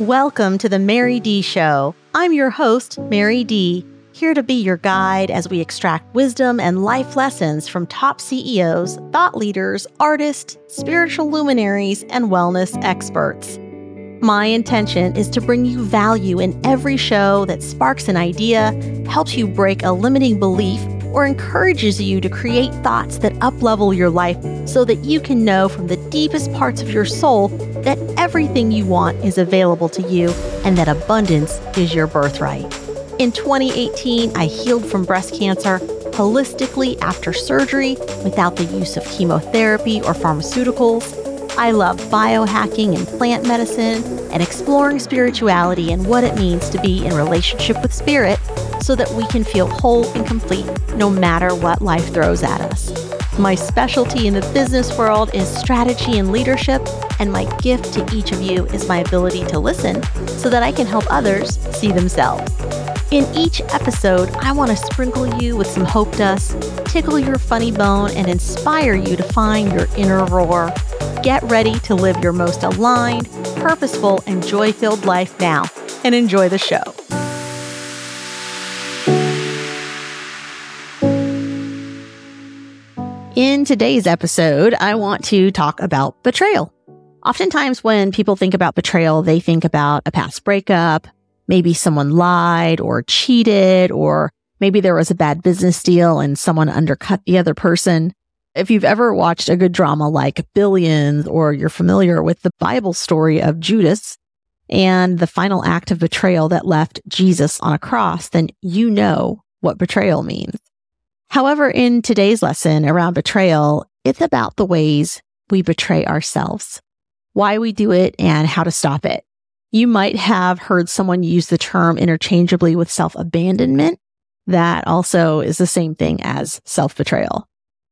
Welcome to the Mary D Show. I'm your host, Mary D, here to be your guide as we extract wisdom and life lessons from top CEOs, thought leaders, artists, spiritual luminaries, and wellness experts. My intention is to bring you value in every show that sparks an idea, helps you break a limiting belief, or encourages you to create thoughts that uplevel your life so that you can know from the deepest parts of your soul that everything you want is available to you and that abundance is your birthright. In 2018, I healed from breast cancer holistically after surgery without the use of chemotherapy or pharmaceuticals. I love biohacking and plant medicine and exploring spirituality and what it means to be in relationship with spirit so that we can feel whole and complete no matter what life throws at us. My specialty in the business world is strategy and leadership, and my gift to each of you is my ability to listen so that I can help others see themselves. In each episode, I want to sprinkle you with some hope dust, tickle your funny bone, and inspire you to find your inner roar. Get ready to live your most aligned, purposeful, and joy filled life now, and enjoy the show. In today's episode, I want to talk about betrayal. Oftentimes, when people think about betrayal, they think about a past breakup, maybe someone lied or cheated, or maybe there was a bad business deal and someone undercut the other person. If you've ever watched a good drama like Billions, or you're familiar with the Bible story of Judas and the final act of betrayal that left Jesus on a cross, then you know what betrayal means. However, in today's lesson around betrayal, it's about the ways we betray ourselves, why we do it, and how to stop it. You might have heard someone use the term interchangeably with self abandonment. That also is the same thing as self betrayal.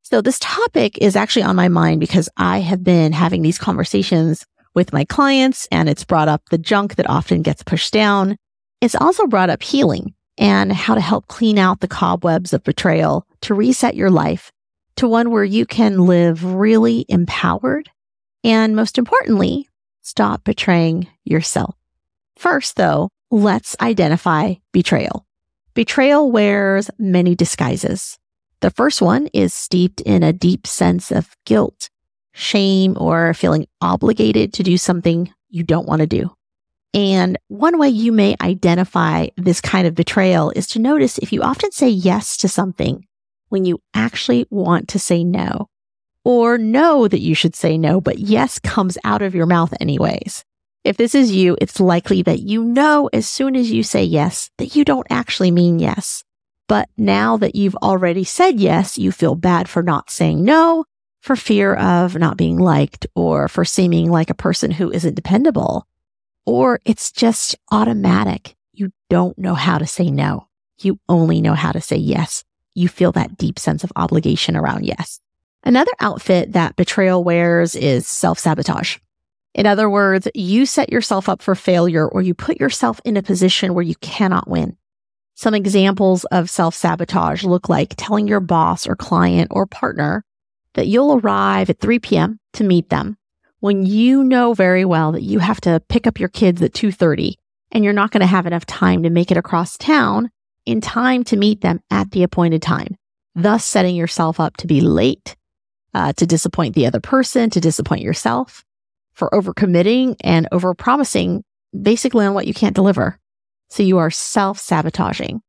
So this topic is actually on my mind because I have been having these conversations with my clients and it's brought up the junk that often gets pushed down. It's also brought up healing and how to help clean out the cobwebs of betrayal to reset your life to one where you can live really empowered and most importantly, stop betraying yourself. First, though, let's identify betrayal. Betrayal wears many disguises. The first one is steeped in a deep sense of guilt, shame, or feeling obligated to do something you don't want to do. And one way you may identify this kind of betrayal is to notice if you often say yes to something when you actually want to say no, or know that you should say no, but yes comes out of your mouth anyways. If this is you, it's likely that you know as soon as you say yes that you don't actually mean yes. But now that you've already said yes, you feel bad for not saying no, for fear of not being liked, or for seeming like a person who isn't dependable or it's just automatic. You don't know how to say no. You only know how to say yes. You feel that deep sense of obligation around yes. Another outfit that betrayal wears is self sabotage. In other words, you set yourself up for failure or you put yourself in a position where you cannot win. Some examples of self sabotage look like telling your boss or client or partner that you'll arrive at 3 p.m. to meet them when you know very well that you have to pick up your kids at 2:30 and you're not going to have enough time to make it across town in time to meet them at the appointed time, thus setting yourself up to be late, uh, to disappoint the other person, to disappoint yourself, for overcommitting and overpromising basically on what you can't deliver. So you are self-sabotaging.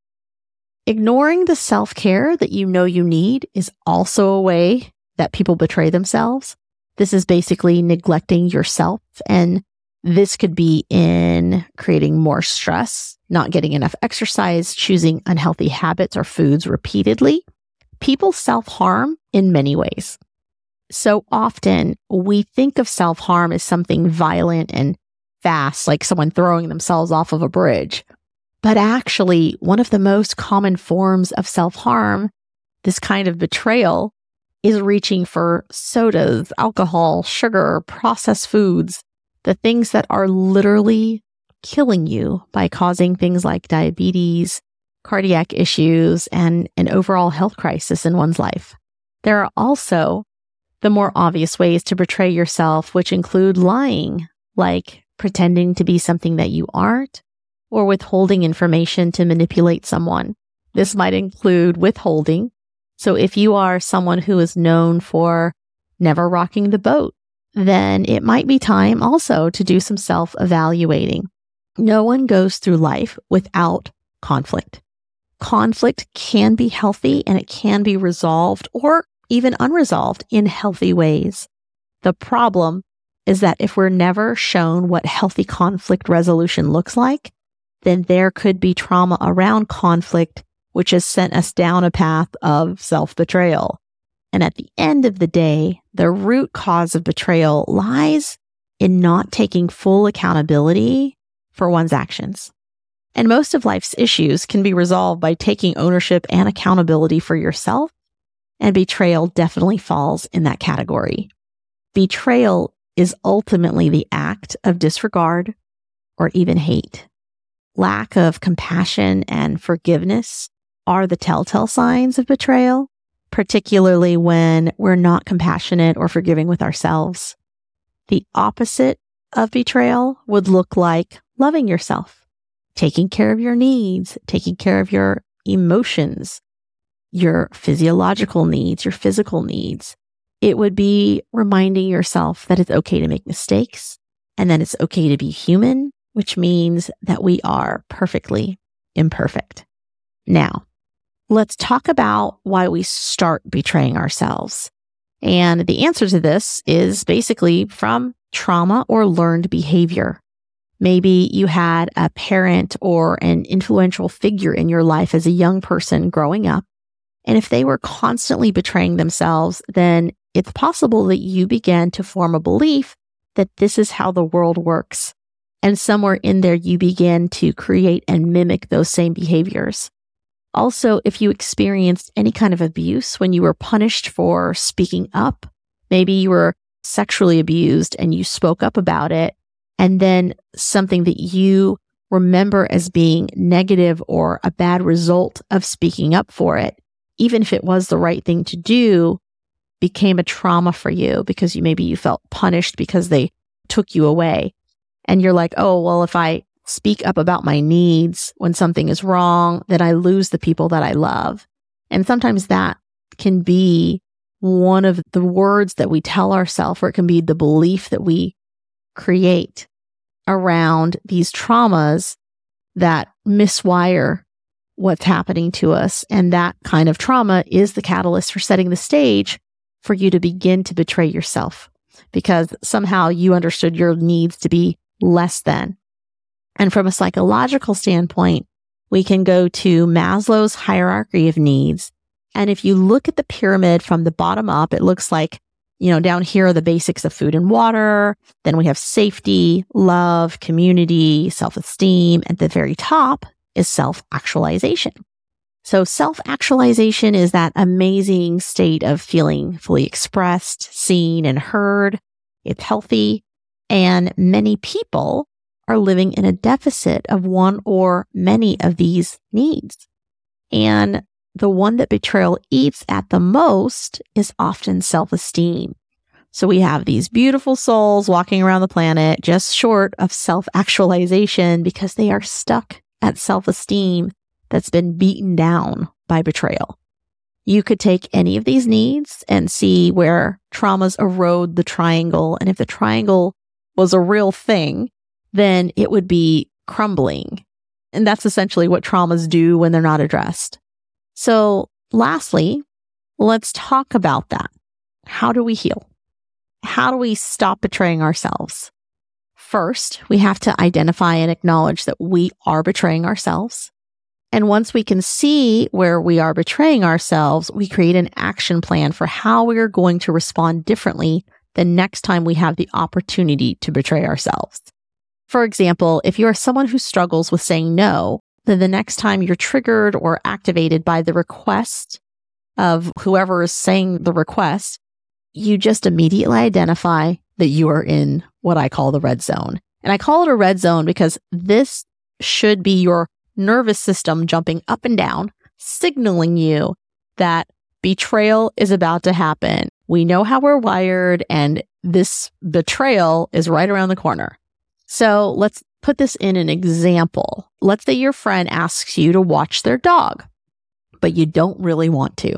Ignoring the self-care that you know you need is also a way that people betray themselves. This is basically neglecting yourself. And this could be in creating more stress, not getting enough exercise, choosing unhealthy habits or foods repeatedly. People self harm in many ways. So often we think of self harm as something violent and fast, like someone throwing themselves off of a bridge. But actually, one of the most common forms of self harm, this kind of betrayal, is reaching for sodas, alcohol, sugar, processed foods, the things that are literally killing you by causing things like diabetes, cardiac issues, and an overall health crisis in one's life. There are also the more obvious ways to betray yourself, which include lying, like pretending to be something that you aren't, or withholding information to manipulate someone. This might include withholding. So if you are someone who is known for never rocking the boat, then it might be time also to do some self evaluating. No one goes through life without conflict. Conflict can be healthy and it can be resolved or even unresolved in healthy ways. The problem is that if we're never shown what healthy conflict resolution looks like, then there could be trauma around conflict, which has sent us down a path of self betrayal. And at the end of the day, the root cause of betrayal lies in not taking full accountability for one's actions. And most of life's issues can be resolved by taking ownership and accountability for yourself. And betrayal definitely falls in that category. Betrayal is ultimately the act of disregard or even hate. Lack of compassion and forgiveness are the telltale signs of betrayal, particularly when we're not compassionate or forgiving with ourselves. The opposite of betrayal would look like loving yourself, taking care of your needs, taking care of your emotions, your physiological needs, your physical needs, it would be reminding yourself that it's okay to make mistakes and that it's okay to be human, which means that we are perfectly imperfect. Now, let's talk about why we start betraying ourselves. And the answer to this is basically from trauma or learned behavior. Maybe you had a parent or an influential figure in your life as a young person growing up. And if they were constantly betraying themselves, then it's possible that you began to form a belief that this is how the world works. And somewhere in there, you begin to create and mimic those same behaviors. Also, if you experienced any kind of abuse when you were punished for speaking up, maybe you were sexually abused and you spoke up about it, and then something that you remember as being negative or a bad result of speaking up for it, even if it was the right thing to do, became a trauma for you because you maybe you felt punished because they took you away. And you're like, oh, well, if I speak up about my needs when something is wrong, then I lose the people that I love. And sometimes that can be one of the words that we tell ourselves, or it can be the belief that we create around these traumas that miswire what's happening to us. And that kind of trauma is the catalyst for setting the stage for you to begin to betray yourself because somehow you understood your needs to be less than. And from a psychological standpoint, we can go to Maslow's hierarchy of needs. And if you look at the pyramid from the bottom up, it looks like, you know, down here are the basics of food and water. Then we have safety, love, community, self esteem. At the very top is self actualization. So self actualization is that amazing state of feeling fully expressed, seen and heard. It's healthy. And many people are living in a deficit of one or many of these needs. And the one that betrayal eats at the most is often self esteem. So we have these beautiful souls walking around the planet just short of self actualization because they are stuck at self esteem that's been beaten down by betrayal. You could take any of these needs and see where traumas erode the triangle. And if the triangle was a real thing, then it would be crumbling. And that's essentially what traumas do when they're not addressed. So lastly, let's talk about that. How do we heal? How do we stop betraying ourselves? First, we have to identify and acknowledge that we are betraying ourselves. And once we can see where we are betraying ourselves, we create an action plan for how we are going to respond differently the next time we have the opportunity to betray ourselves. For example, if you are someone who struggles with saying no, then the next time you're triggered or activated by the request of whoever is saying the request, you just immediately identify that you are in what I call the red zone. And I call it a red zone because this should be your nervous system jumping up and down, signaling you that betrayal is about to happen. We know how we're wired and this betrayal is right around the corner. So let's put this in an example. Let's say your friend asks you to watch their dog, but you don't really want to.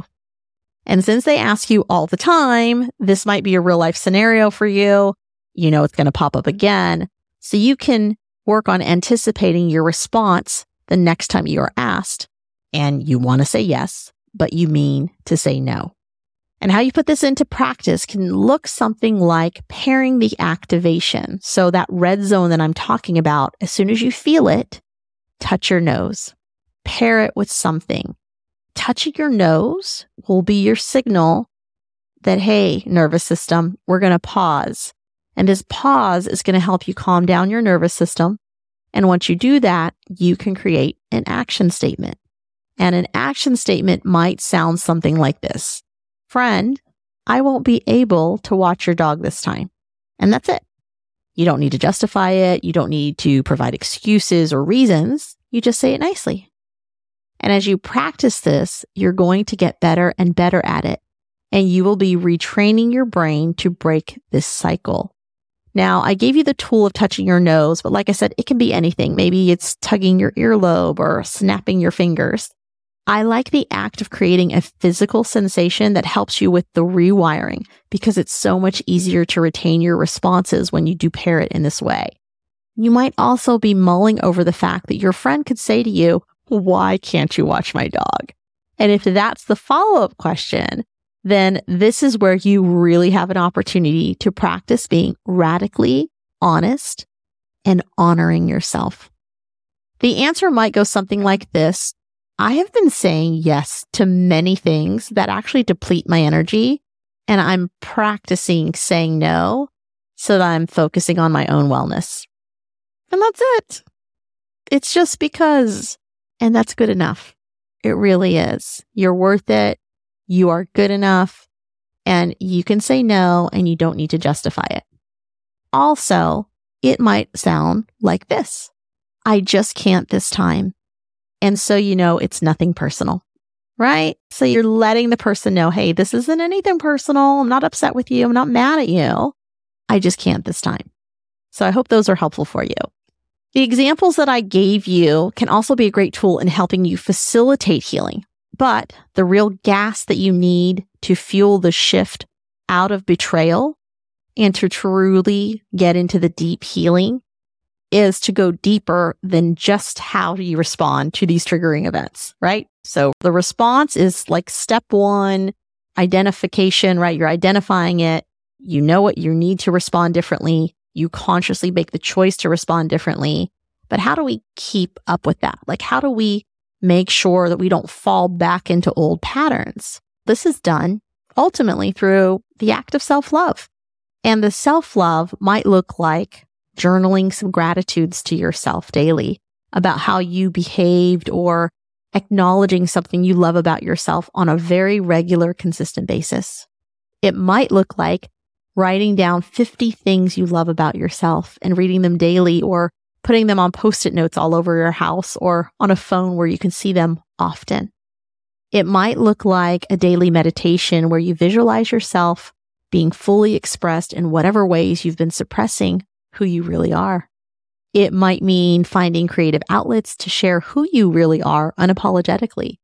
And since they ask you all the time, this might be a real life scenario for you. You know, it's going to pop up again. So you can work on anticipating your response the next time you are asked and you want to say yes, but you mean to say no. And how you put this into practice can look something like pairing the activation. So that red zone that I'm talking about, as soon as you feel it, touch your nose, pair it with something. Touching your nose will be your signal that, hey, nervous system, we're going to pause. And this pause is going to help you calm down your nervous system. And once you do that, you can create an action statement. And an action statement might sound something like this Friend, I won't be able to watch your dog this time. And that's it. You don't need to justify it. You don't need to provide excuses or reasons. You just say it nicely. And as you practice this, you're going to get better and better at it. And you will be retraining your brain to break this cycle. Now, I gave you the tool of touching your nose, but like I said, it can be anything. Maybe it's tugging your earlobe or snapping your fingers. I like the act of creating a physical sensation that helps you with the rewiring because it's so much easier to retain your responses when you do pair it in this way. You might also be mulling over the fact that your friend could say to you, Why can't you watch my dog? And if that's the follow up question, then this is where you really have an opportunity to practice being radically honest and honoring yourself. The answer might go something like this I have been saying yes to many things that actually deplete my energy. And I'm practicing saying no so that I'm focusing on my own wellness. And that's it. It's just because, and that's good enough. It really is. You're worth it. You are good enough. And you can say no and you don't need to justify it. Also, it might sound like this I just can't this time. And so you know it's nothing personal, right? So you're letting the person know, hey, this isn't anything personal. I'm not upset with you. I'm not mad at you. I just can't this time. So I hope those are helpful for you. The examples that I gave you can also be a great tool in helping you facilitate healing. But the real gas that you need to fuel the shift out of betrayal and to truly get into the deep healing is to go deeper than just how do you respond to these triggering events, right? So the response is like step one, identification, right? You're identifying it. You know what you need to respond differently. You consciously make the choice to respond differently. But how do we keep up with that? Like, how do we make sure that we don't fall back into old patterns? This is done ultimately through the act of self love. And the self love might look like journaling some gratitudes to yourself daily about how you behaved or acknowledging something you love about yourself on a very regular, consistent basis. It might look like writing down 50 things you love about yourself and reading them daily or putting them on post it notes all over your house or on a phone where you can see them often. It might look like a daily meditation where you visualize yourself being fully expressed in whatever ways you've been suppressing who you really are. It might mean finding creative outlets to share who you really are unapologetically.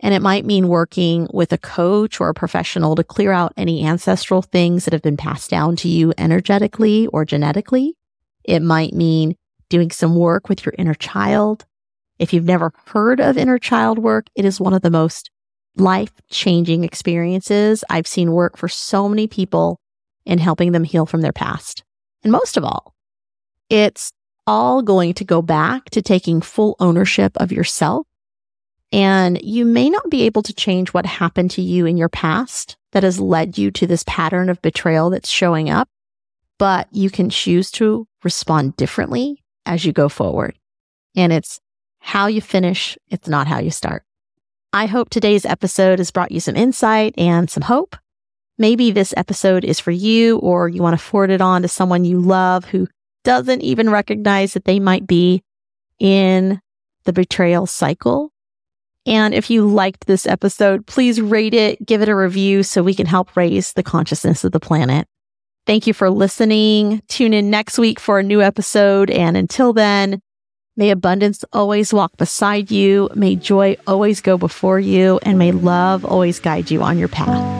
And it might mean working with a coach or a professional to clear out any ancestral things that have been passed down to you energetically or genetically. It might mean doing some work with your inner child. If you've never heard of inner child work, it is one of the most life changing experiences I've seen work for so many people in helping them heal from their past. And most of all, it's all going to go back to taking full ownership of yourself. And you may not be able to change what happened to you in your past that has led you to this pattern of betrayal that's showing up, but you can choose to respond differently as you go forward. And it's how you finish, it's not how you start. I hope today's episode has brought you some insight and some hope. Maybe this episode is for you, or you want to forward it on to someone you love who doesn't even recognize that they might be in the betrayal cycle. And if you liked this episode, please rate it, give it a review so we can help raise the consciousness of the planet. Thank you for listening. Tune in next week for a new episode. And until then, may abundance always walk beside you. May joy always go before you. And may love always guide you on your path.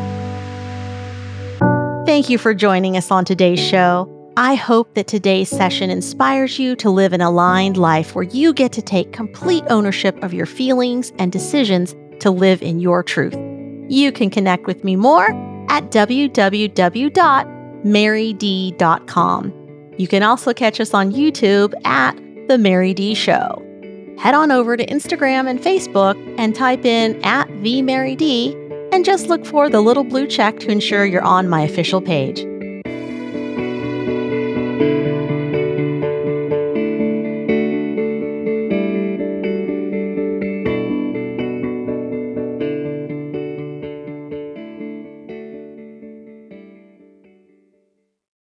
Thank you for joining us on today's show. I hope that today's session inspires you to live an aligned life where you get to take complete ownership of your feelings and decisions to live in your truth. You can connect with me more at www.maryd.com. You can also catch us on YouTube at The Mary D Show. Head on over to Instagram and Facebook and type in at The Mary D and just look for the little blue check to ensure you're on my official page.